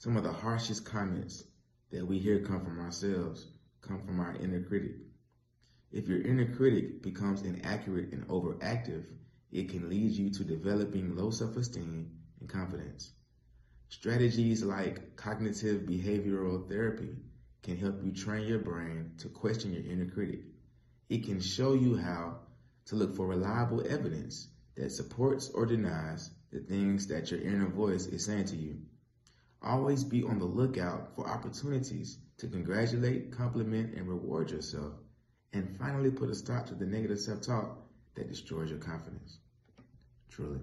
Some of the harshest comments that we hear come from ourselves, come from our inner critic. If your inner critic becomes inaccurate and overactive, it can lead you to developing low self esteem and confidence. Strategies like cognitive behavioral therapy can help you train your brain to question your inner critic. It can show you how to look for reliable evidence that supports or denies the things that your inner voice is saying to you. Always be on the lookout for opportunities to congratulate, compliment, and reward yourself. And finally, put a stop to the negative self talk that destroys your confidence. Truly.